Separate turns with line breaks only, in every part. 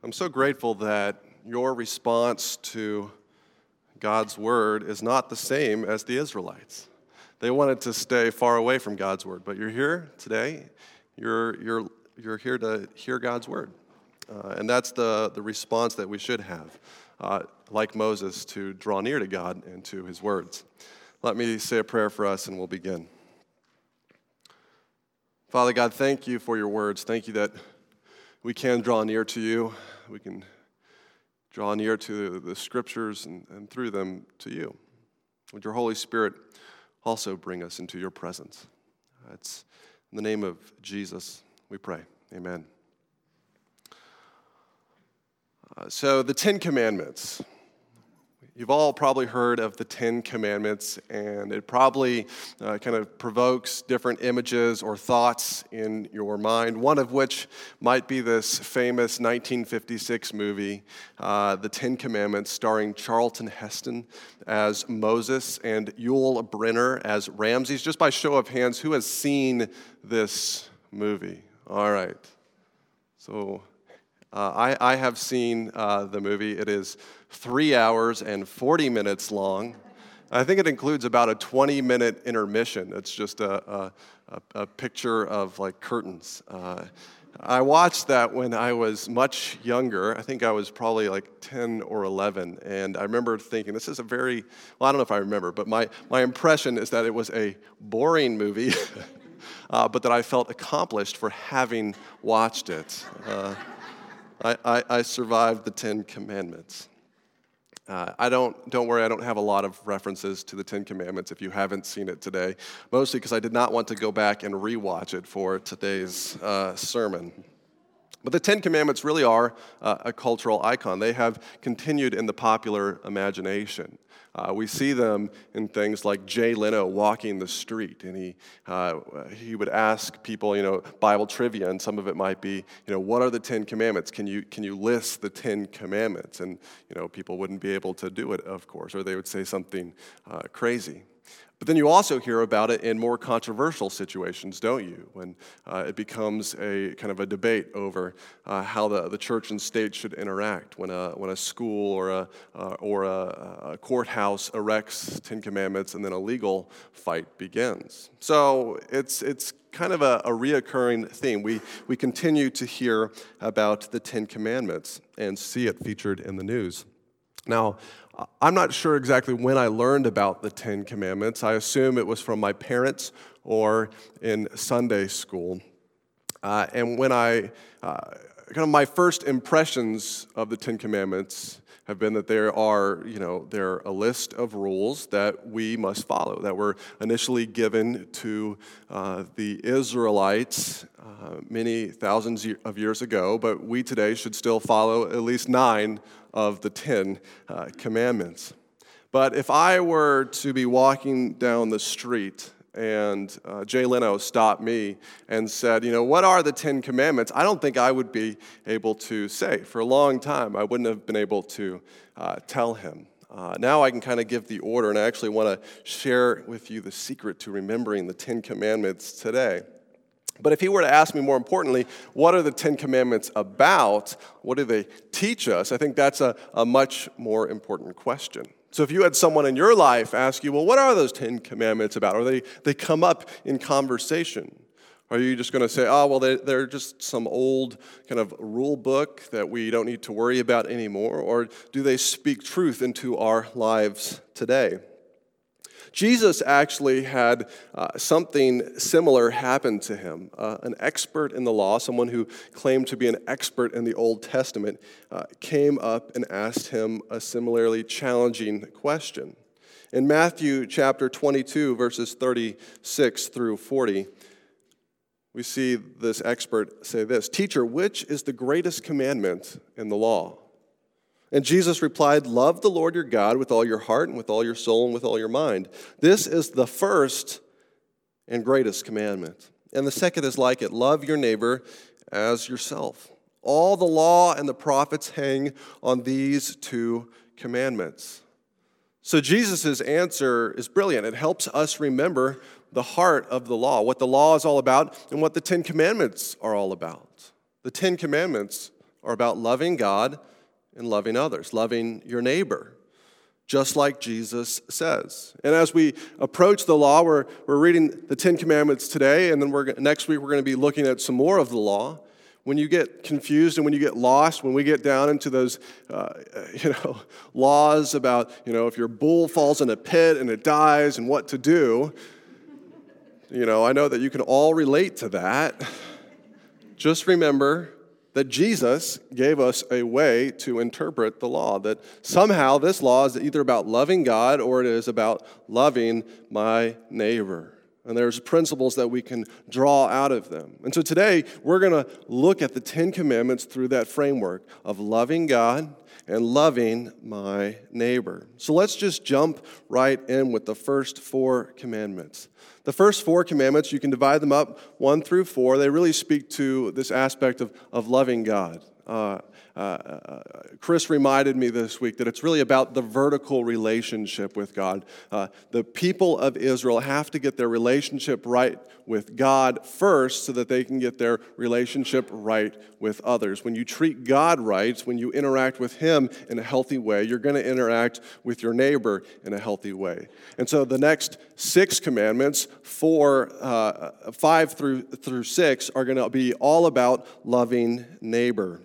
I'm so grateful that your response to God's word is not the same as the Israelites. They wanted to stay far away from God's word, but you're here today. You're, you're, you're here to hear God's word. Uh, and that's the, the response that we should have, uh, like Moses, to draw near to God and to his words. Let me say a prayer for us and we'll begin. Father God, thank you for your words. Thank you that we can draw near to you. We can draw near to the scriptures and, and through them to you. Would your Holy Spirit also bring us into your presence? It's in the name of Jesus we pray. Amen. Uh, so, the Ten Commandments. You've all probably heard of the Ten Commandments, and it probably uh, kind of provokes different images or thoughts in your mind. One of which might be this famous 1956 movie, uh, The Ten Commandments, starring Charlton Heston as Moses and Yul Brynner as Ramses. Just by show of hands, who has seen this movie? All right. So uh, I, I, have seen uh, the movie. It is three hours and 40 minutes long. I think it includes about a 20 minute intermission. It's just a, a, a picture of like curtains. Uh, I watched that when I was much younger. I think I was probably like 10 or 11. And I remember thinking, this is a very, well, I don't know if I remember, but my, my impression is that it was a boring movie, uh, but that I felt accomplished for having watched it. I, I, I survived the Ten Commandments. Uh, I don't, don't worry, I don't have a lot of references to the Ten Commandments if you haven't seen it today, mostly because I did not want to go back and rewatch it for today's uh, sermon. But the Ten Commandments really are uh, a cultural icon. They have continued in the popular imagination. Uh, we see them in things like Jay Leno walking the street, and he, uh, he would ask people, you know, Bible trivia, and some of it might be, you know, what are the Ten Commandments? Can you, can you list the Ten Commandments? And, you know, people wouldn't be able to do it, of course, or they would say something uh, crazy. But then you also hear about it in more controversial situations, don't you? When uh, it becomes a kind of a debate over uh, how the, the church and state should interact. When a, when a school or, a, uh, or a, a, courthouse erects Ten Commandments and then a legal fight begins. So it's, it's kind of a, a reoccurring theme. We, we continue to hear about the Ten Commandments and see it featured in the news. Now, I'm not sure exactly when I learned about the Ten Commandments. I assume it was from my parents or in Sunday school. Uh, and when I, uh, kind of my first impressions of the Ten Commandments have been that there are, you know, they're a list of rules that we must follow, that were initially given to uh, the Israelites uh, many thousands of years ago, but we today should still follow at least nine of the Ten uh, Commandments. But if I were to be walking down the street and uh, Jay Leno stopped me and said, You know, what are the Ten Commandments? I don't think I would be able to say. For a long time, I wouldn't have been able to uh, tell him. Uh, now I can kind of give the order, and I actually want to share with you the secret to remembering the Ten Commandments today. But if he were to ask me more importantly, what are the Ten Commandments about? What do they teach us? I think that's a, a much more important question. So if you had someone in your life ask you, well, what are those Ten Commandments about? Or they, they come up in conversation. Are you just going to say, oh, well, they, they're just some old kind of rule book that we don't need to worry about anymore? Or do they speak truth into our lives today? Jesus actually had uh, something similar happen to him. Uh, an expert in the law, someone who claimed to be an expert in the Old Testament, uh, came up and asked him a similarly challenging question. In Matthew chapter 22, verses 36 through 40, we see this expert say this Teacher, which is the greatest commandment in the law? And Jesus replied, Love the Lord your God with all your heart and with all your soul and with all your mind. This is the first and greatest commandment. And the second is like it love your neighbor as yourself. All the law and the prophets hang on these two commandments. So Jesus' answer is brilliant. It helps us remember the heart of the law, what the law is all about, and what the Ten Commandments are all about. The Ten Commandments are about loving God and loving others, loving your neighbor, just like Jesus says. And as we approach the law, we're, we're reading the Ten Commandments today, and then we're, next week we're going to be looking at some more of the law. When you get confused and when you get lost, when we get down into those, uh, you know, laws about, you know, if your bull falls in a pit and it dies and what to do, you know, I know that you can all relate to that. Just remember that Jesus gave us a way to interpret the law, that somehow this law is either about loving God or it is about loving my neighbor. And there's principles that we can draw out of them. And so today, we're going to look at the Ten Commandments through that framework of loving God and loving my neighbor. So let's just jump right in with the first four commandments. The first four commandments, you can divide them up one through four. They really speak to this aspect of, of loving God. Uh, uh, uh, Chris reminded me this week that it's really about the vertical relationship with God. Uh, the people of Israel have to get their relationship right with God first so that they can get their relationship right with others. When you treat God right, when you interact with Him in a healthy way, you're going to interact with your neighbor in a healthy way. And so the next six commandments, four, uh, five through, through six, are going to be all about loving neighbor.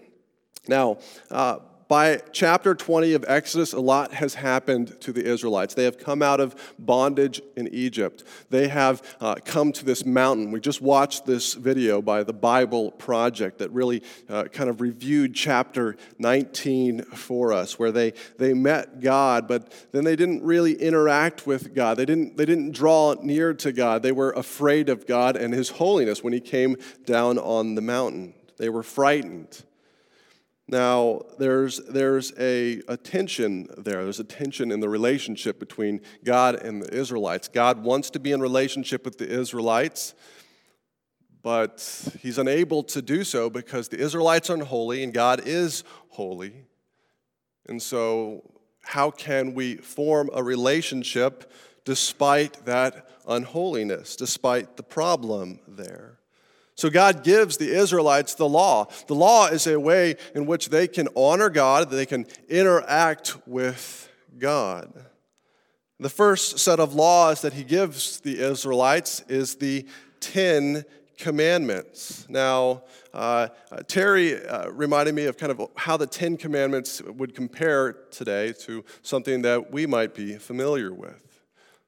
Now, uh, by chapter 20 of Exodus, a lot has happened to the Israelites. They have come out of bondage in Egypt. They have uh, come to this mountain. We just watched this video by the Bible Project that really uh, kind of reviewed chapter 19 for us, where they, they met God, but then they didn't really interact with God. They didn't, they didn't draw near to God. They were afraid of God and His holiness when He came down on the mountain. They were frightened. Now, there's, there's a, a tension there. There's a tension in the relationship between God and the Israelites. God wants to be in relationship with the Israelites, but he's unable to do so because the Israelites are unholy and God is holy. And so, how can we form a relationship despite that unholiness, despite the problem there? So God gives the Israelites the law. The law is a way in which they can honor God, they can interact with God. The first set of laws that he gives the Israelites is the Ten Commandments. Now, uh, Terry uh, reminded me of kind of how the Ten Commandments would compare today to something that we might be familiar with.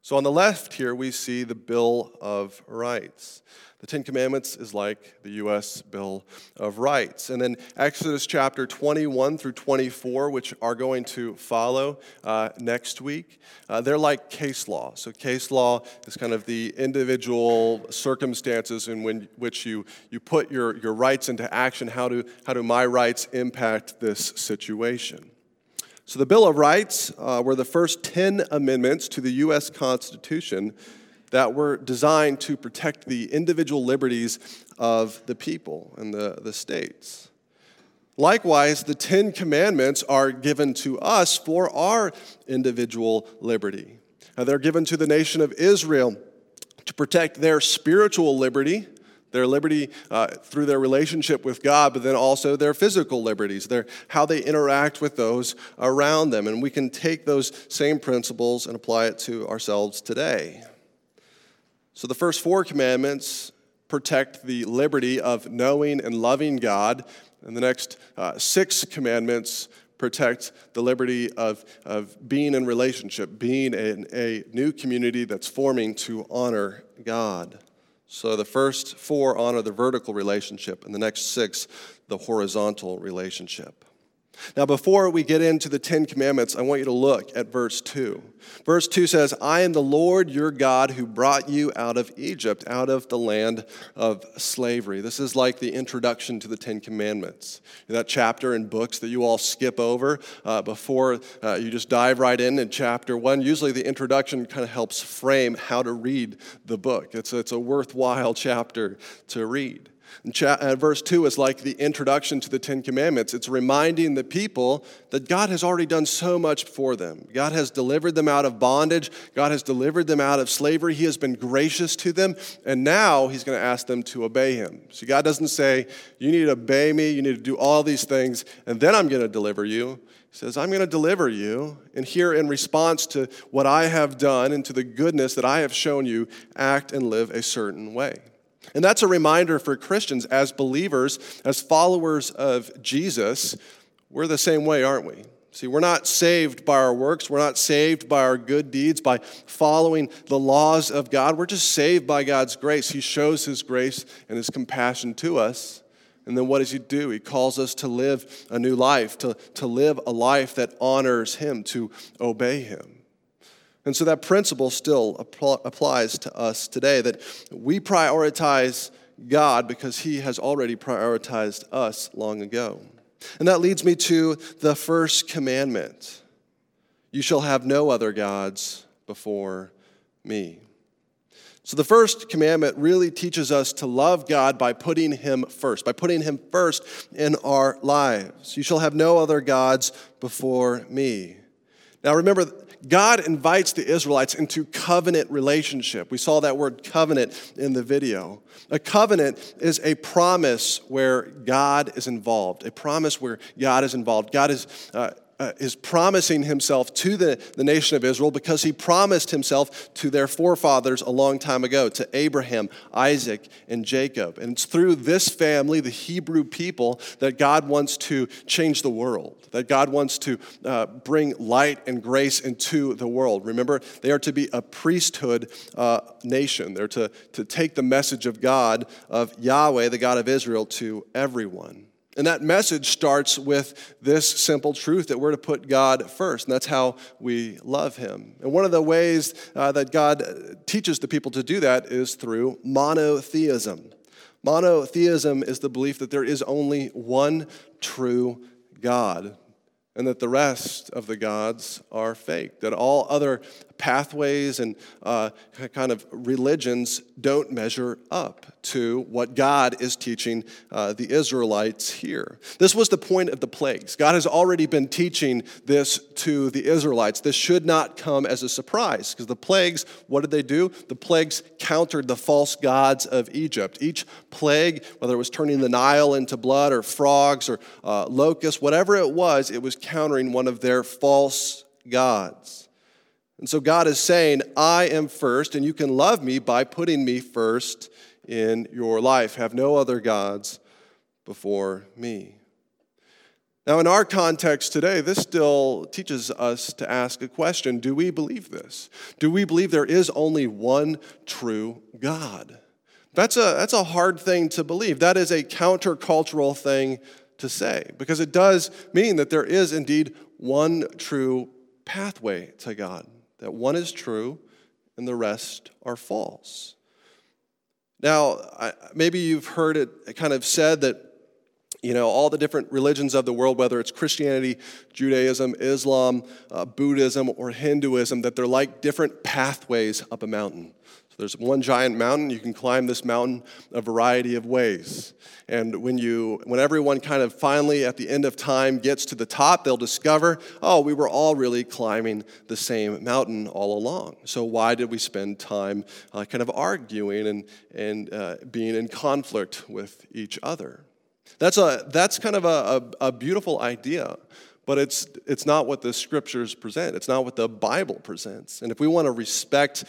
So, on the left here, we see the Bill of Rights. The Ten Commandments is like the U.S. Bill of Rights. And then Exodus chapter 21 through 24, which are going to follow uh, next week, uh, they're like case law. So, case law is kind of the individual circumstances in when, which you, you put your, your rights into action. How do, how do my rights impact this situation? So, the Bill of Rights uh, were the first 10 amendments to the U.S. Constitution that were designed to protect the individual liberties of the people and the, the states. Likewise, the Ten Commandments are given to us for our individual liberty. Now, they're given to the nation of Israel to protect their spiritual liberty, their liberty uh, through their relationship with God, but then also their physical liberties, their, how they interact with those around them. And we can take those same principles and apply it to ourselves today. So the first four commandments protect the liberty of knowing and loving God, and the next uh, six commandments protect the liberty of, of being in relationship, being in a new community that's forming to honor God. So the first four honor the vertical relationship, and the next six, the horizontal relationship. Now, before we get into the Ten Commandments, I want you to look at verse 2. Verse 2 says, I am the Lord your God who brought you out of Egypt, out of the land of slavery. This is like the introduction to the Ten Commandments. That chapter in books that you all skip over uh, before uh, you just dive right in in chapter 1. Usually the introduction kind of helps frame how to read the book. It's it's a worthwhile chapter to read. Uh, verse 2 is like the introduction to the Ten Commandments. It's reminding the people that God has already done so much for them. God has delivered them out of bondage, God has delivered them out of slavery. He has been gracious to them, and now He's going to ask them to obey Him. So God doesn't say, You need to obey me, you need to do all these things, and then I'm going to deliver you. He says, I'm going to deliver you, and here in response to what I have done and to the goodness that I have shown you, act and live a certain way. And that's a reminder for Christians as believers, as followers of Jesus, we're the same way, aren't we? See, we're not saved by our works. We're not saved by our good deeds, by following the laws of God. We're just saved by God's grace. He shows His grace and His compassion to us. And then what does He do? He calls us to live a new life, to, to live a life that honors Him, to obey Him. And so that principle still applies to us today that we prioritize God because He has already prioritized us long ago. And that leads me to the first commandment You shall have no other gods before me. So, the first commandment really teaches us to love God by putting Him first, by putting Him first in our lives. You shall have no other gods before me. Now, remember, God invites the Israelites into covenant relationship. We saw that word covenant in the video. A covenant is a promise where God is involved, a promise where God is involved. God is uh, uh, is promising himself to the, the nation of Israel because he promised himself to their forefathers a long time ago, to Abraham, Isaac, and Jacob. And it's through this family, the Hebrew people, that God wants to change the world, that God wants to uh, bring light and grace into the world. Remember, they are to be a priesthood uh, nation, they're to, to take the message of God, of Yahweh, the God of Israel, to everyone. And that message starts with this simple truth that we're to put God first, and that's how we love Him. And one of the ways uh, that God teaches the people to do that is through monotheism. Monotheism is the belief that there is only one true God and that the rest of the gods are fake, that all other pathways and uh, kind of religions don't measure up to what God is teaching uh, the Israelites here. This was the point of the plagues. God has already been teaching this to the Israelites. This should not come as a surprise because the plagues, what did they do? The plagues countered the false gods of Egypt. Each plague, whether it was turning the Nile into blood or frogs or uh, locusts, whatever it was, it was countering one of their false gods. And so God is saying, I am first, and you can love me by putting me first in your life. Have no other gods before me. Now, in our context today, this still teaches us to ask a question Do we believe this? Do we believe there is only one true God? That's a, that's a hard thing to believe. That is a countercultural thing to say because it does mean that there is indeed one true pathway to God that one is true and the rest are false. Now, maybe you've heard it kind of said that, you know, all the different religions of the world, whether it's Christianity, Judaism, Islam, uh, Buddhism, or Hinduism, that they're like different pathways up a mountain. So there's one giant mountain. You can climb this mountain a variety of ways. And when you, when everyone kind of finally at the end of time gets to the top, they'll discover, oh, we were all really climbing the same mountain all along. So why did we spend time uh, kind of arguing and, and uh, being in conflict with each other? That's, a, that's kind of a, a, a beautiful idea but it's, it's not what the scriptures present. It's not what the Bible presents. And if we want to respect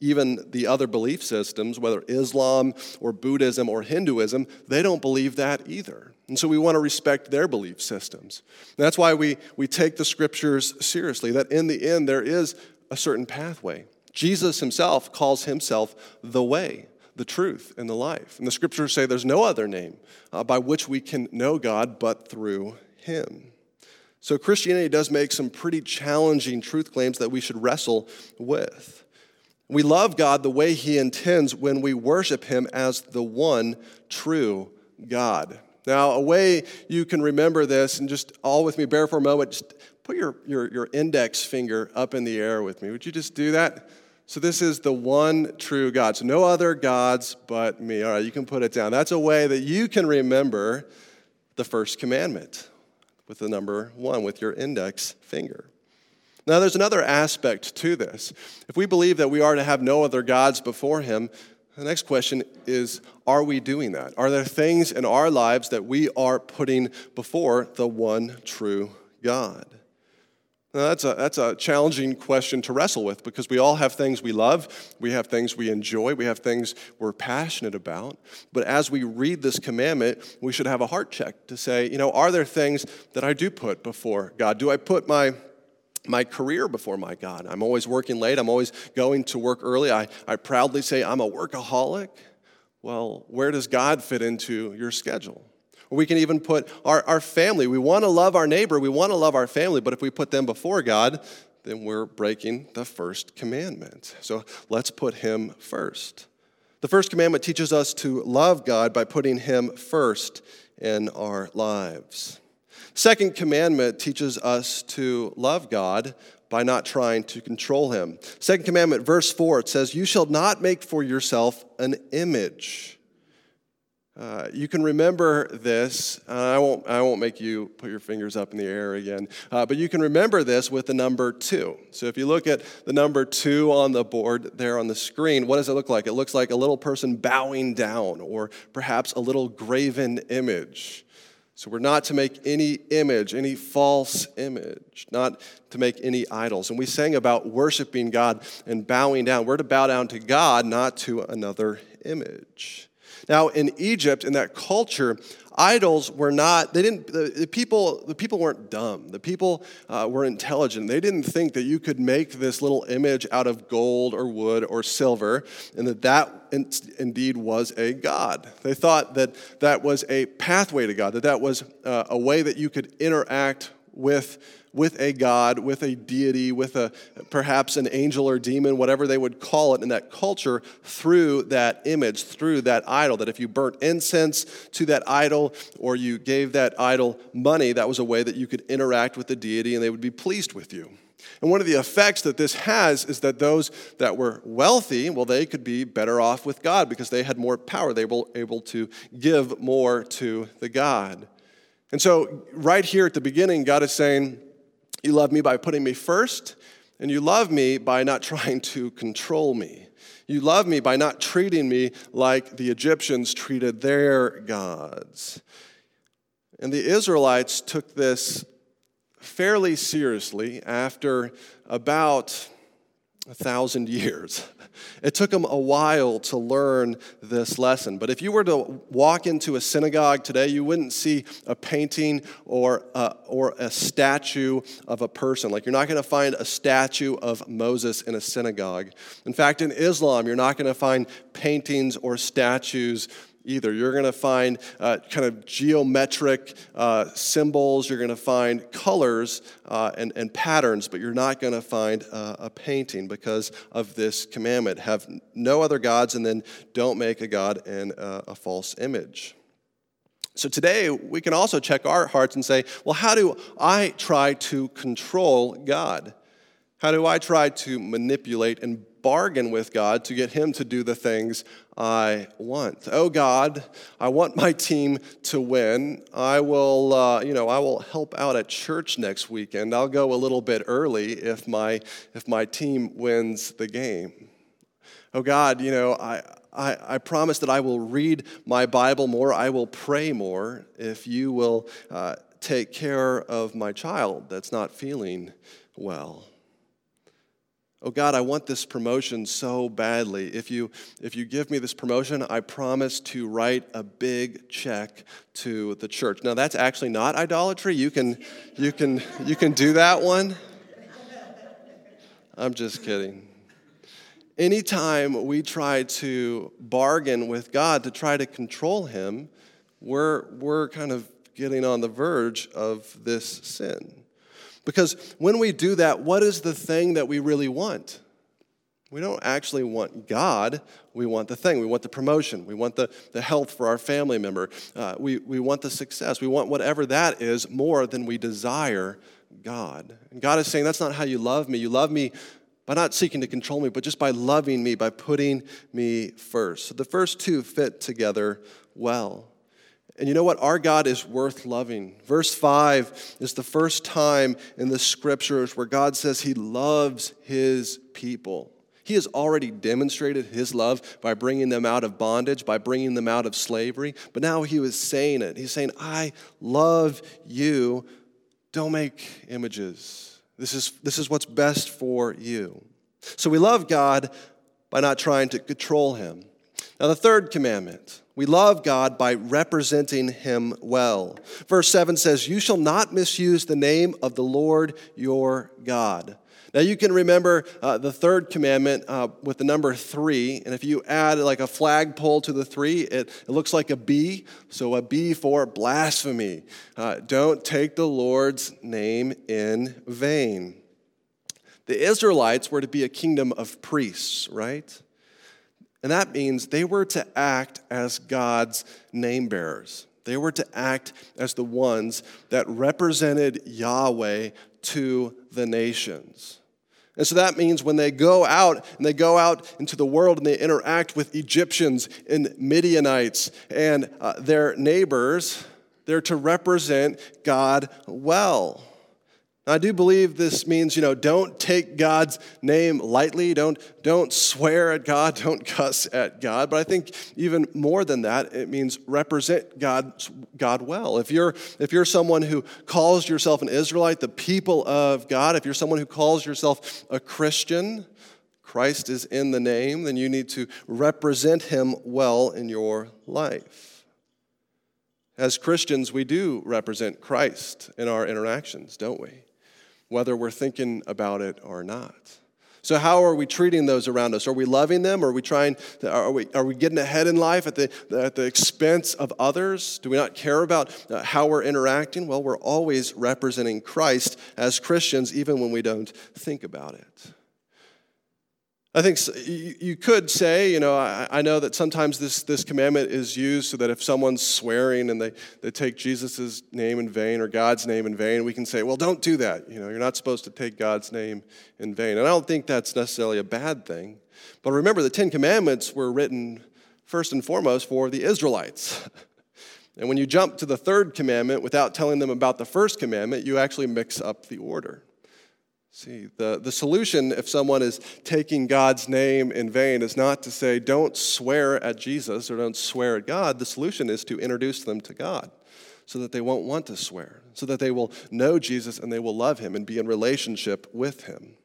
even the other belief systems, whether Islam or Buddhism or Hinduism, they don't believe that either. And so we want to respect their belief systems. And that's why we, we take the scriptures seriously, that in the end there is a certain pathway. Jesus himself calls himself the way, the truth, and the life. And the scriptures say there's no other name uh, by which we can know God but through him. So Christianity does make some pretty challenging truth claims that we should wrestle with. We love God the way He intends when we worship Him as the one true God. Now, a way you can remember this, and just all with me, bear for a moment, just put your, your, your index finger up in the air with me. Would you just do that? So, this is the one true God. So, no other gods but me. All right, you can put it down. That's a way that you can remember the first commandment with the number one with your index finger. Now, there's another aspect to this. If we believe that we are to have no other gods before Him, the next question is Are we doing that? Are there things in our lives that we are putting before the one true God? Now, that's a, that's a challenging question to wrestle with because we all have things we love, we have things we enjoy, we have things we're passionate about. But as we read this commandment, we should have a heart check to say, you know, are there things that I do put before God? Do I put my my career before my God. I'm always working late. I'm always going to work early. I, I proudly say I'm a workaholic. Well, where does God fit into your schedule? Or we can even put our, our family. We want to love our neighbor, we want to love our family, but if we put them before God, then we're breaking the first commandment. So let's put Him first. The first commandment teaches us to love God by putting Him first in our lives. Second commandment teaches us to love God by not trying to control him. Second commandment, verse 4, it says, You shall not make for yourself an image uh, you can remember this. Uh, I, won't, I won't make you put your fingers up in the air again, uh, but you can remember this with the number two. So if you look at the number two on the board there on the screen, what does it look like? It looks like a little person bowing down, or perhaps a little graven image. So we're not to make any image, any false image, not to make any idols. And we sang about worshiping God and bowing down. We're to bow down to God, not to another image. Now, in Egypt, in that culture, idols were not, they didn't, the, the people, the people weren't dumb. The people uh, were intelligent. They didn't think that you could make this little image out of gold or wood or silver and that that in, indeed was a God. They thought that that was a pathway to God, that that was uh, a way that you could interact with with a god, with a deity, with a perhaps an angel or demon, whatever they would call it in that culture, through that image, through that idol. That if you burnt incense to that idol or you gave that idol money, that was a way that you could interact with the deity and they would be pleased with you. And one of the effects that this has is that those that were wealthy, well, they could be better off with God because they had more power. They were able to give more to the God. And so, right here at the beginning, God is saying, you love me by putting me first, and you love me by not trying to control me. You love me by not treating me like the Egyptians treated their gods. And the Israelites took this fairly seriously after about a thousand years. It took them a while to learn this lesson. But if you were to walk into a synagogue today, you wouldn't see a painting or a, or a statue of a person. Like you're not going to find a statue of Moses in a synagogue. In fact, in Islam, you're not going to find paintings or statues either. You're going to find uh, kind of geometric uh, symbols, you're going to find colors uh, and, and patterns, but you're not going to find a painting because of this commandment. Have no other gods, and then don't make a God in a false image. So today, we can also check our hearts and say, well, how do I try to control God? How do I try to manipulate and bargain with God to get Him to do the things I want. Oh God, I want my team to win. I will, uh, you know, I will help out at church next weekend. I'll go a little bit early if my if my team wins the game. Oh God, you know, I. I, I promise that I will read my Bible more. I will pray more if you will uh, take care of my child that's not feeling well. Oh God, I want this promotion so badly. If you, if you give me this promotion, I promise to write a big check to the church. Now, that's actually not idolatry. You can, you can, you can do that one. I'm just kidding. Anytime we try to bargain with God to try to control Him, we're, we're kind of getting on the verge of this sin. Because when we do that, what is the thing that we really want? We don't actually want God. We want the thing. We want the promotion. We want the, the health for our family member. Uh, we, we want the success. We want whatever that is more than we desire God. And God is saying, That's not how you love me. You love me by not seeking to control me, but just by loving me, by putting me first. So the first two fit together well. And you know what? Our God is worth loving. Verse 5 is the first time in the scriptures where God says he loves his people. He has already demonstrated his love by bringing them out of bondage, by bringing them out of slavery. But now he was saying it. He's saying, I love you. Don't make images. This is, this is what's best for you. So we love God by not trying to control him. Now, the third commandment we love God by representing him well. Verse 7 says, You shall not misuse the name of the Lord your God. Now, you can remember uh, the third commandment uh, with the number three, and if you add like a flagpole to the three, it, it looks like a B. So, a B for blasphemy. Uh, don't take the Lord's name in vain. The Israelites were to be a kingdom of priests, right? And that means they were to act as God's name bearers. They were to act as the ones that represented Yahweh to the nations. And so that means when they go out and they go out into the world and they interact with Egyptians and Midianites and uh, their neighbors, they're to represent God well. I do believe this means, you know, don't take God's name lightly. Don't, don't swear at God. Don't cuss at God. But I think even more than that, it means represent God, God well. If you're, if you're someone who calls yourself an Israelite, the people of God, if you're someone who calls yourself a Christian, Christ is in the name, then you need to represent him well in your life. As Christians, we do represent Christ in our interactions, don't we? Whether we're thinking about it or not. So, how are we treating those around us? Are we loving them? Are we trying? To, are we are we getting ahead in life at the at the expense of others? Do we not care about uh, how we're interacting? Well, we're always representing Christ as Christians, even when we don't think about it. I think you could say, you know, I know that sometimes this, this commandment is used so that if someone's swearing and they, they take Jesus' name in vain or God's name in vain, we can say, well, don't do that. You know, you're not supposed to take God's name in vain. And I don't think that's necessarily a bad thing. But remember, the Ten Commandments were written first and foremost for the Israelites. and when you jump to the third commandment without telling them about the first commandment, you actually mix up the order. See, the, the solution if someone is taking God's name in vain is not to say, don't swear at Jesus or don't swear at God. The solution is to introduce them to God so that they won't want to swear, so that they will know Jesus and they will love him and be in relationship with him.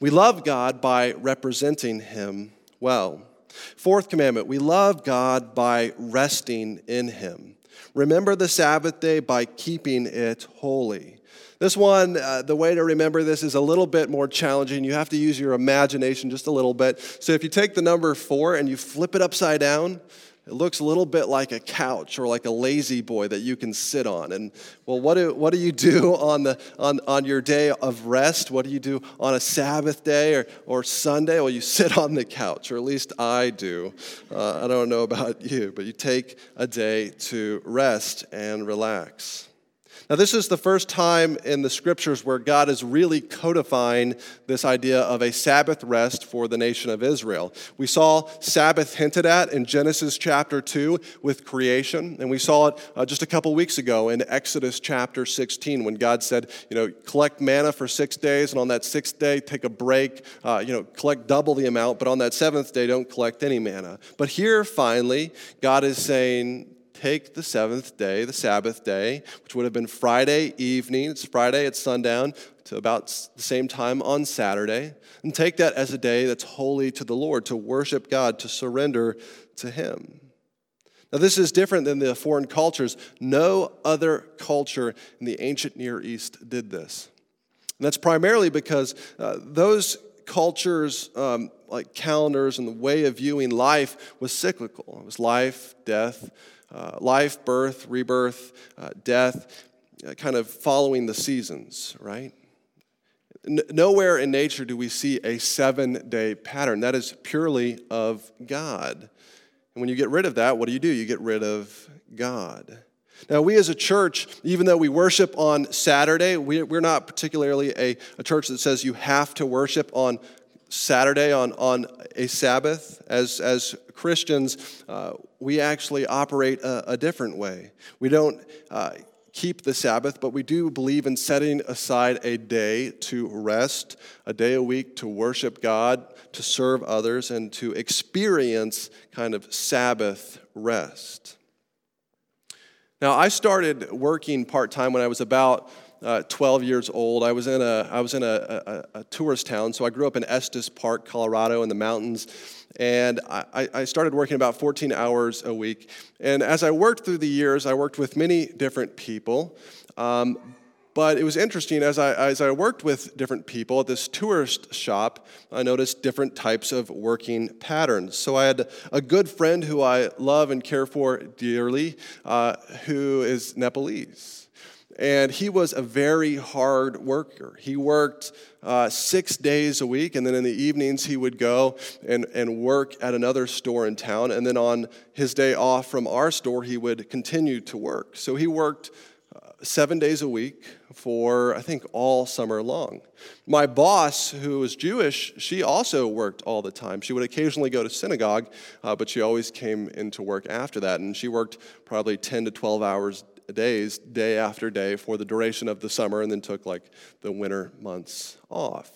We love God by representing him well. Fourth commandment, we love God by resting in him. Remember the Sabbath day by keeping it holy. This one, uh, the way to remember this is a little bit more challenging. You have to use your imagination just a little bit. So if you take the number four and you flip it upside down, it looks a little bit like a couch or like a lazy boy that you can sit on. And well, what do, what do you do on, the, on, on your day of rest? What do you do on a Sabbath day or, or Sunday? Well, you sit on the couch, or at least I do. Uh, I don't know about you, but you take a day to rest and relax. Now, this is the first time in the scriptures where God is really codifying this idea of a Sabbath rest for the nation of Israel. We saw Sabbath hinted at in Genesis chapter 2 with creation, and we saw it uh, just a couple weeks ago in Exodus chapter 16 when God said, you know, collect manna for six days, and on that sixth day, take a break, uh, you know, collect double the amount, but on that seventh day, don't collect any manna. But here, finally, God is saying, take the seventh day, the Sabbath day, which would have been Friday evening, it's Friday at sundown, to about the same time on Saturday, and take that as a day that's holy to the Lord, to worship God, to surrender to Him. Now, this is different than the foreign cultures. No other culture in the ancient Near East did this. And that's primarily because uh, those cultures, um, like calendars and the way of viewing life, was cyclical. It was life, death, uh, life, birth, rebirth, uh, death, uh, kind of following the seasons, right? N- nowhere in nature do we see a seven day pattern. That is purely of God. And when you get rid of that, what do you do? You get rid of God. Now, we as a church, even though we worship on Saturday, we, are not particularly a, a church that says you have to worship on Saturday on, on a Sabbath. As, as Christians, uh, we actually operate a, a, different way. We don't uh, keep the Sabbath, but we do believe in setting aside a day to rest, a day a week to worship God, to serve others, and to experience kind of Sabbath rest. Now, I started working part time when I was about uh, 12 years old. I was in, a, I was in a, a, a, tourist town, so I grew up in Estes Park, Colorado, in the mountains. And I, I started working about 14 hours a week. And as I worked through the years, I worked with many different people. Um, but it was interesting as I, as I worked with different people at this tourist shop, I noticed different types of working patterns. So I had a good friend who I love and care for dearly, uh, who is Nepalese. And he was a very hard worker. He worked uh, six days a week, and then in the evenings, he would go and, and work at another store in town. And then on his day off from our store, he would continue to work. So he worked uh, seven days a week for, I think, all summer long. My boss, who was Jewish, she also worked all the time. She would occasionally go to synagogue, uh, but she always came into work after that. And she worked probably 10 to 12 hours days, day after day, for the duration of the summer, and then took like the winter months off.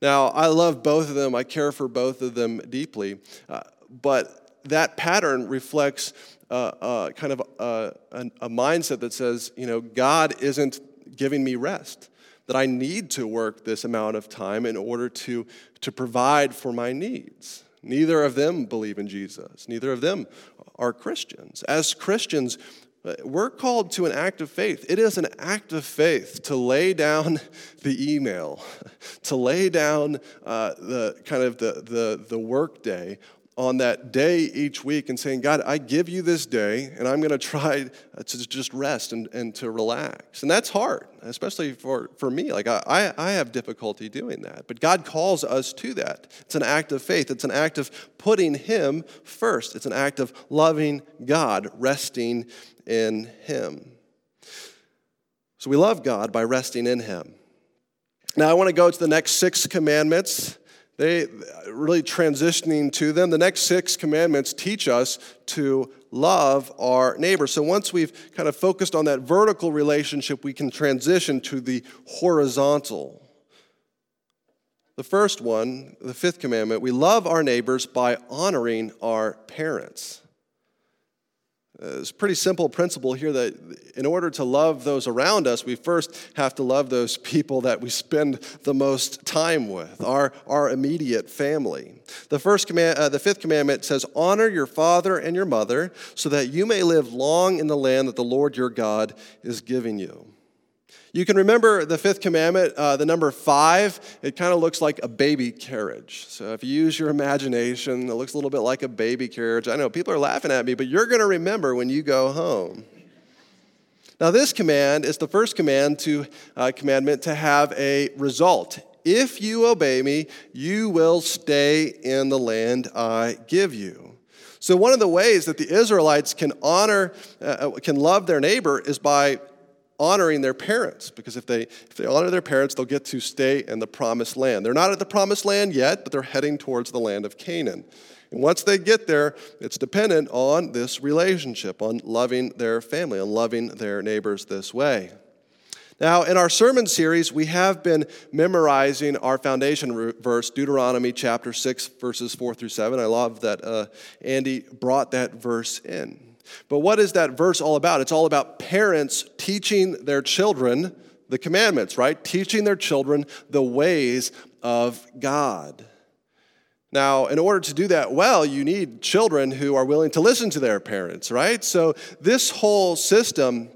Now, I love both of them, I care for both of them deeply, uh, but that pattern reflects uh, uh, kind of a, a, a mindset that says, you know, God isn't giving me rest that I need to work this amount of time in order to, to provide for my needs. Neither of them believe in Jesus. Neither of them are Christians. As Christians, we're called to an act of faith. It is an act of faith to lay down the email, to lay down uh, the kind of the, the, the work day on that day each week and saying, God, I give you this day, and I'm going to try to just rest and, and to relax. And that's hard, especially for, for me. Like, I, I have difficulty doing that. But God calls us to that. It's an act of faith, it's an act of putting Him first, it's an act of loving God, resting in Him. So we love God by resting in Him. Now, I want to go to the next six commandments. They really transitioning to them. The next six commandments teach us to love our neighbor. So once we've kind of focused on that vertical relationship, we can transition to the horizontal. The first one, the fifth commandment, we love our neighbors by honoring our parents. Uh, it's a pretty simple principle here that in order to love those around us, we first have to love those people that we spend the most time with, our, our immediate family. The, first command, uh, the fifth commandment says, Honor your father and your mother, so that you may live long in the land that the Lord your God is giving you. You can remember the fifth commandment, uh, the number five, it kind of looks like a baby carriage. So if you use your imagination, it looks a little bit like a baby carriage. I know people are laughing at me, but you're going to remember when you go home. Now, this command is the first command to uh, commandment to have a result. If you obey me, you will stay in the land I give you. So, one of the ways that the Israelites can honor, uh, can love their neighbor is by honoring their parents because if they if they honor their parents they'll get to stay in the promised land they're not at the promised land yet but they're heading towards the land of canaan and once they get there it's dependent on this relationship on loving their family on loving their neighbors this way now, in our sermon series, we have been memorizing our foundation verse, Deuteronomy chapter 6, verses 4 through 7. I love that uh, Andy brought that verse in. But what is that verse all about? It's all about parents teaching their children the commandments, right? Teaching their children the ways of God. Now, in order to do that well, you need children who are willing to listen to their parents, right? So, this whole system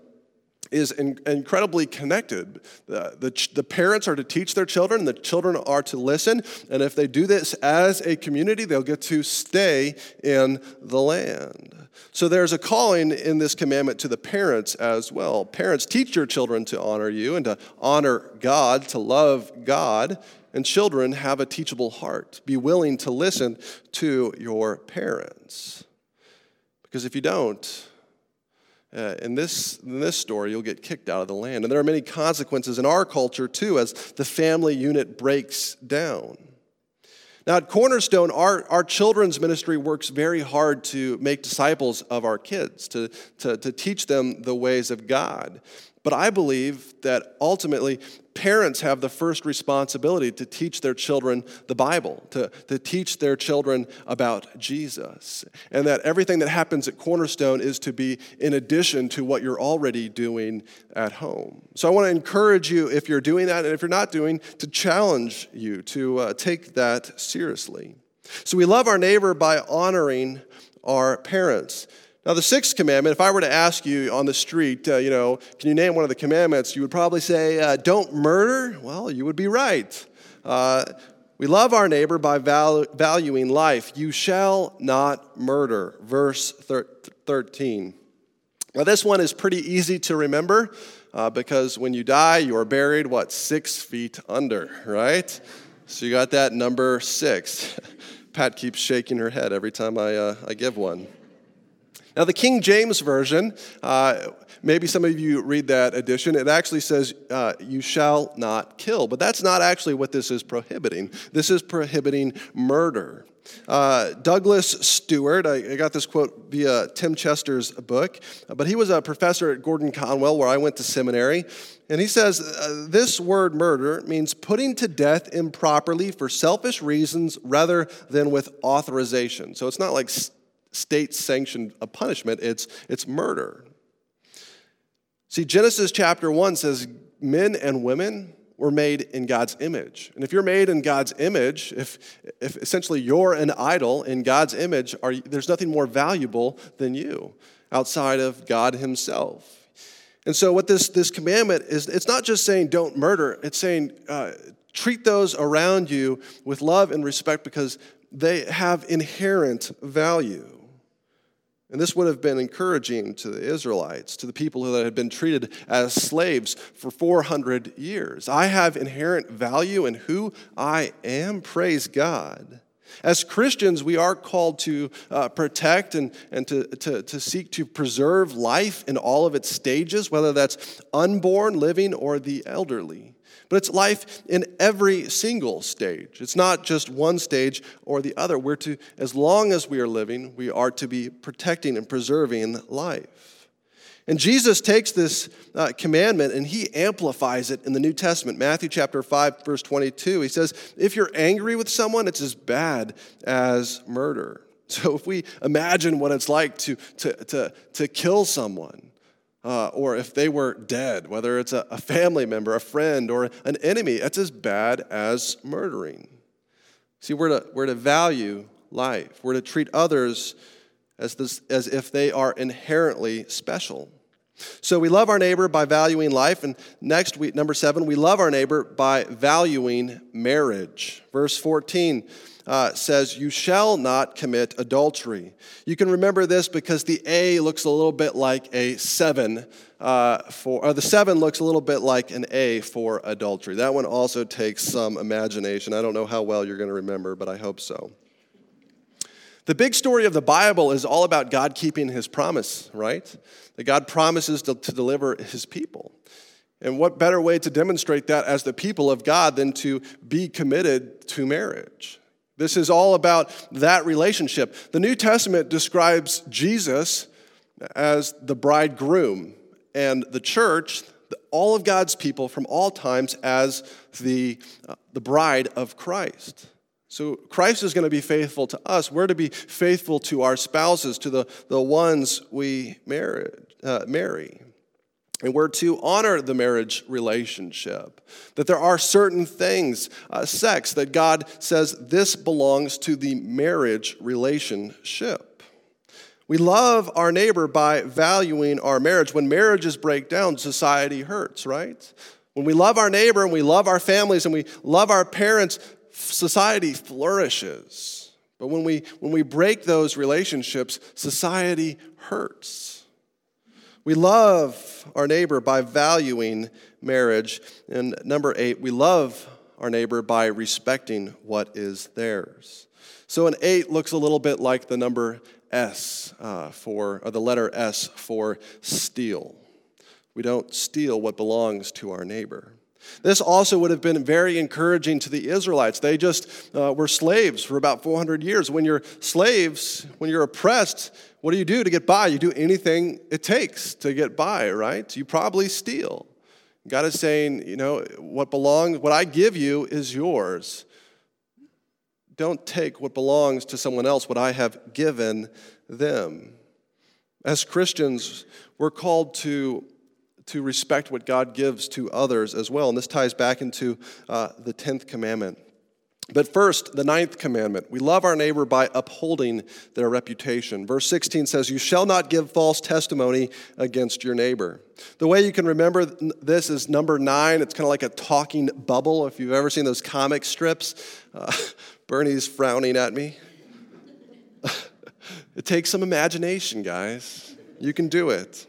is in, incredibly connected. The, the, the, parents are to teach their children, the children are to listen. And if they do this as a community, they'll get to stay in the land. So there's a calling in this commandment to the parents as well. Parents, teach your children to honor you and to honor God, to love God. And children, have a teachable heart. Be willing to listen to your parents. Because if you don't, uh, in, this, in this story, you'll get kicked out of the land. And there are many consequences in our culture, too, as the family unit breaks down. Now, at Cornerstone, our, our children's ministry works very hard to make disciples of our kids, to, to, to teach them the ways of God. But I believe that ultimately parents have the first responsibility to teach their children the Bible, to, to teach their children about Jesus. And that everything that happens at Cornerstone is to be in addition to what you're already doing at home. So I want to encourage you, if you're doing that, and if you're not doing, to challenge you to uh, take that seriously. So we love our neighbor by honoring our parents. Now, the sixth commandment, if I were to ask you on the street, uh, you know, can you name one of the commandments, you would probably say, uh, don't murder. Well, you would be right. Uh, we love our neighbor by val- valuing life. You shall not murder. Verse thir- 13. Now, this one is pretty easy to remember uh, because when you die, you are buried, what, six feet under, right? So you got that number six. Pat keeps shaking her head every time I, uh, I give one. Now, the King James Version, uh, maybe some of you read that edition, it actually says, uh, You shall not kill. But that's not actually what this is prohibiting. This is prohibiting murder. Uh, Douglas Stuart, I, I, got this quote via Tim Chester's book, but he was a professor at Gordon Conwell, where I went to seminary. And he says uh, this word murder means putting to death improperly for selfish reasons rather than with authorization. So it's not like state sanctioned a punishment, it's, it's murder. See, Genesis chapter 1 says men and women were made in God's image. And if you're made in God's image, if, if essentially you're an idol in God's image, are, there's nothing more valuable than you outside of God Himself. And so, what this, this commandment is, it's not just saying don't murder, it's saying uh, treat those around you with love and respect because they have inherent value. And this would have been encouraging to the Israelites, to the people that had been treated as slaves for 400 years. I have inherent value in who I am. Praise God. As Christians, we are called to uh, protect and, and to, to, to seek to preserve life in all of its stages, whether that's unborn, living, or the elderly. But it's life in every single stage. It's not just one stage or the other. We're to, as long as we are living, we are to be protecting and preserving life. And Jesus takes this uh, commandment and he amplifies it in the New Testament. Matthew chapter 5, verse 22. He says, If you're angry with someone, it's as bad as murder. So if we imagine what it's like to, to, to, to kill someone, uh, or if they were dead, whether it's a, a family member, a friend, or an enemy, it's as bad as murdering. See, we're to, we're to value life, we're to treat others as, this, as if they are inherently special. So we love our neighbor by valuing life. And next, we, number seven, we love our neighbor by valuing marriage. Verse 14 uh, says, You shall not commit adultery. You can remember this because the A looks a little bit like a seven uh, for, or the seven looks a little bit like an A for adultery. That one also takes some imagination. I don't know how well you're going to remember, but I hope so. The big story of the Bible is all about God keeping his promise, right? That God promises to, to deliver his people. And what better way to demonstrate that as the people of God than to be committed to marriage? This is all about that relationship. The New Testament describes Jesus as the bridegroom and the church, all of God's people from all times, as the, uh, the bride of Christ. So Christ is going to be faithful to us. We're to be faithful to our spouses, to the, the ones we marry. Uh, marry. And we're to honor the marriage relationship. That there are certain things, uh, sex, that God says this belongs to the marriage relationship. We love our neighbor by valuing our marriage. When marriages break down, society hurts, right? When we love our neighbor and we love our families and we love our parents, society flourishes. But when we, when we break those relationships, society hurts. We love our neighbor by valuing marriage. And number eight, we love our neighbor by respecting what is theirs. So an eight looks a little bit like the number S uh, for, or the letter S for steal. We don't steal what belongs to our neighbor. This also would have been very encouraging to the Israelites. They just uh, were slaves for about 400 years. When you're slaves, when you're oppressed, what do you do to get by? You do anything it takes to get by, right? You probably steal. God is saying, you know, what belongs, what I give you is yours. Don't take what belongs to someone else, what I have given them. As Christians, we're called to to respect what God gives to others as well. And this ties back into uh, the 10th commandment. But first, the ninth commandment we love our neighbor by upholding their reputation. Verse 16 says, You shall not give false testimony against your neighbor. The way you can remember this is number nine. It's kind of like a talking bubble. If you've ever seen those comic strips, uh, Bernie's frowning at me. it takes some imagination, guys. You can do it.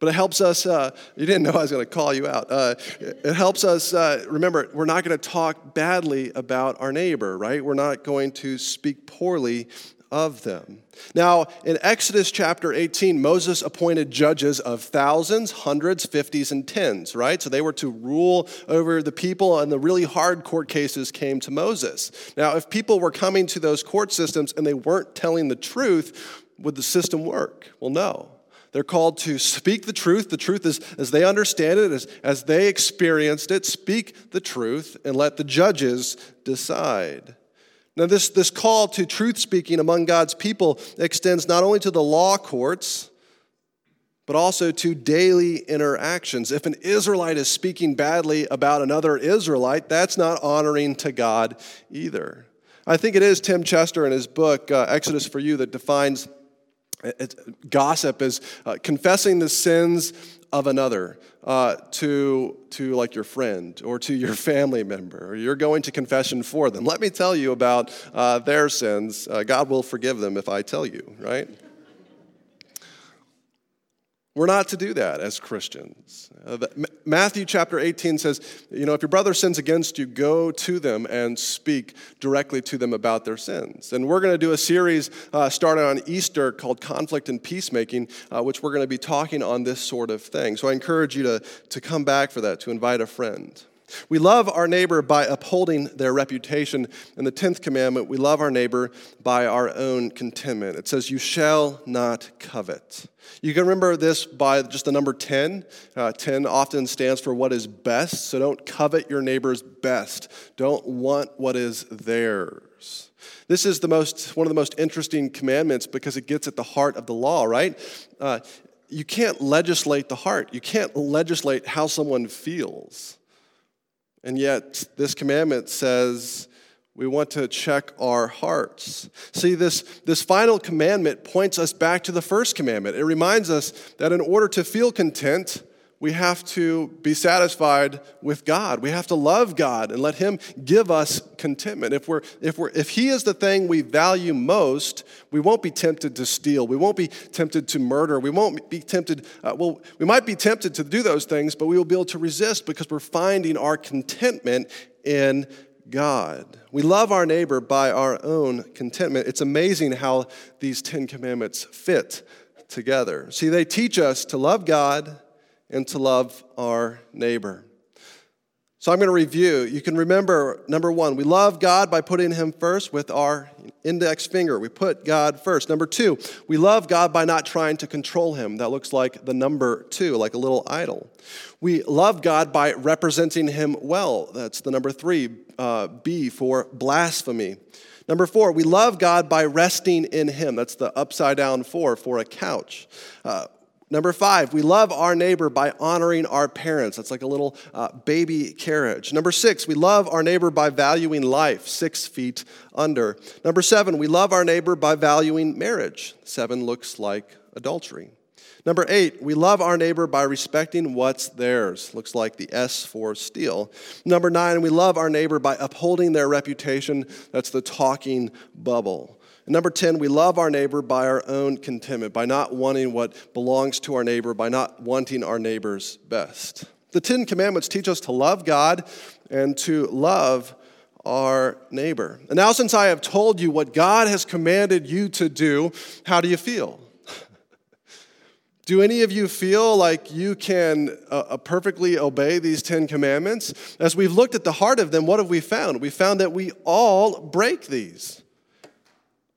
But it helps us, uh, you didn't know I was going to call you out. Uh, it helps us, uh, remember, we're not going to talk badly about our neighbor, right? We're not going to speak poorly of them. Now, in Exodus chapter 18, Moses appointed judges of thousands, hundreds, fifties, and tens, right? So they were to rule over the people, and the really hard court cases came to Moses. Now, if people were coming to those court systems and they weren't telling the truth, would the system work? Well, no. They're called to speak the truth. The truth is as they understand it, as, as they experienced it, speak the truth and let the judges decide. Now, this, this call to truth speaking among God's people extends not only to the law courts, but also to daily interactions. If an Israelite is speaking badly about another Israelite, that's not honoring to God either. I think it is Tim Chester in his book, uh, Exodus for You, that defines gossip is uh, confessing the sins of another uh, to, to like your friend or to your family member. You're going to confession for them. Let me tell you about uh, their sins. Uh, god will forgive them if i tell you right we're not to do that as Christians. Uh, Matthew chapter 18 says, you know, if your brother sins against you, go to them and speak directly to them about their sins. And we're going to do a series uh, starting on Easter called Conflict and Peacemaking, uh, which we're going to be talking on this sort of thing. So I encourage you to, to come back for that, to invite a friend. We love our neighbor by upholding their reputation. In the 10th commandment, we love our neighbor by our own contentment. It says, You shall not covet. You can remember this by just the number 10. Uh, 10 often stands for what is best, so don't covet your neighbor's best. Don't want what is theirs. This is the most, one of the most interesting commandments because it gets at the heart of the law, right? Uh, you can't legislate the heart. You can't legislate how someone feels. And yet, this commandment says we want to check our hearts. See, this, this final commandment points us back to the first commandment. It reminds us that in order to feel content, we have to be satisfied with God. We have to love God and let Him give us contentment. If, we're, if, we're, if He is the thing we value most, we won't be tempted to steal. We won't be tempted to murder. We won't be tempted, uh, well, we might be tempted to do those things, but we will be able to resist because we're finding our contentment in God. We love our neighbor by our own contentment. It's amazing how these Ten Commandments fit together. See, they teach us to love God and to love our neighbor. So I'm going to review. You can remember number one, we love God by putting Him first with our index finger. We put God first. Number two, we love God by not trying to control Him. That looks like the number two, like a little idol. We love God by representing Him well. That's the number three, uh, B for blasphemy. Number four, we love God by resting in Him. That's the upside down four for a couch. Uh, Number five, we love our neighbor by honoring our parents. That's like a little uh, baby carriage. Number six, we love our neighbor by valuing life, six feet under. Number seven, we love our neighbor by valuing marriage. Seven looks like adultery. Number eight, we love our neighbor by respecting what's theirs. Looks like the S for steal. Number nine, we love our neighbor by upholding their reputation. That's the talking bubble. And number 10, we love our neighbor by our own contentment, by not wanting what belongs to our neighbor, by not wanting our neighbor's best. The Ten Commandments teach us to love God and to love our neighbor. And now, since I have told you what God has commanded you to do, how do you feel? Do any of you feel like you can uh, uh, perfectly obey these Ten Commandments? As we've looked at the heart of them, what have we found? We found that we all break these.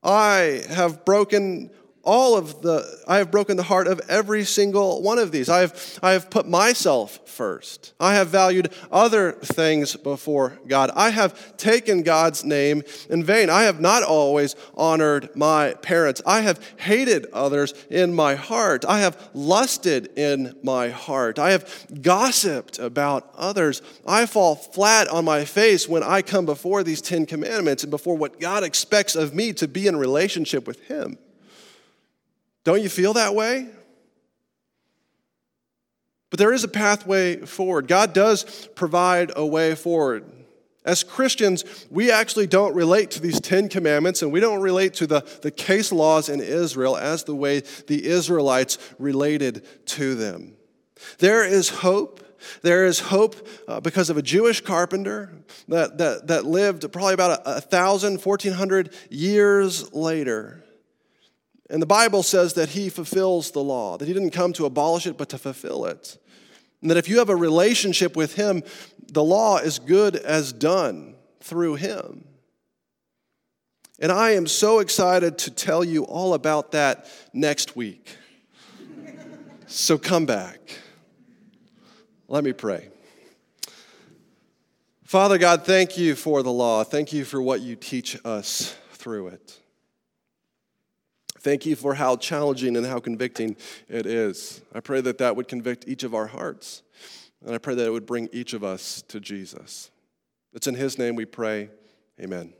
I have broken all of the i have broken the heart of every single one of these. I have i have put myself first. I have valued other things before god. I have taken god's name in vain. I have not always honored my parents. I have hated others in my heart. I have lusted in my heart. I have gossiped about others. I fall flat on my face when i come before these 10 commandments and before what god expects of me to be in relationship with him don't you feel that way? But there is a pathway forward. God does provide a way forward. As Christians, we actually don't relate to these Ten Commandments and we don't relate to the, the case laws in Israel as the way the Israelites related to them. There is hope. There is hope uh, because of a Jewish carpenter that, that, that lived probably about a, a thousand, fourteen hundred years later. And the Bible says that he fulfills the law, that he didn't come to abolish it, but to fulfill it. And that if you have a relationship with him, the law is good as done through him. And I am so excited to tell you all about that next week. so come back. Let me pray. Father God, thank you for the law. Thank you for what you teach us through it. Thank you for how challenging and how convicting it is. I pray that that would convict each of our hearts. And I pray that it would bring each of us to Jesus. It's in His name we pray. Amen.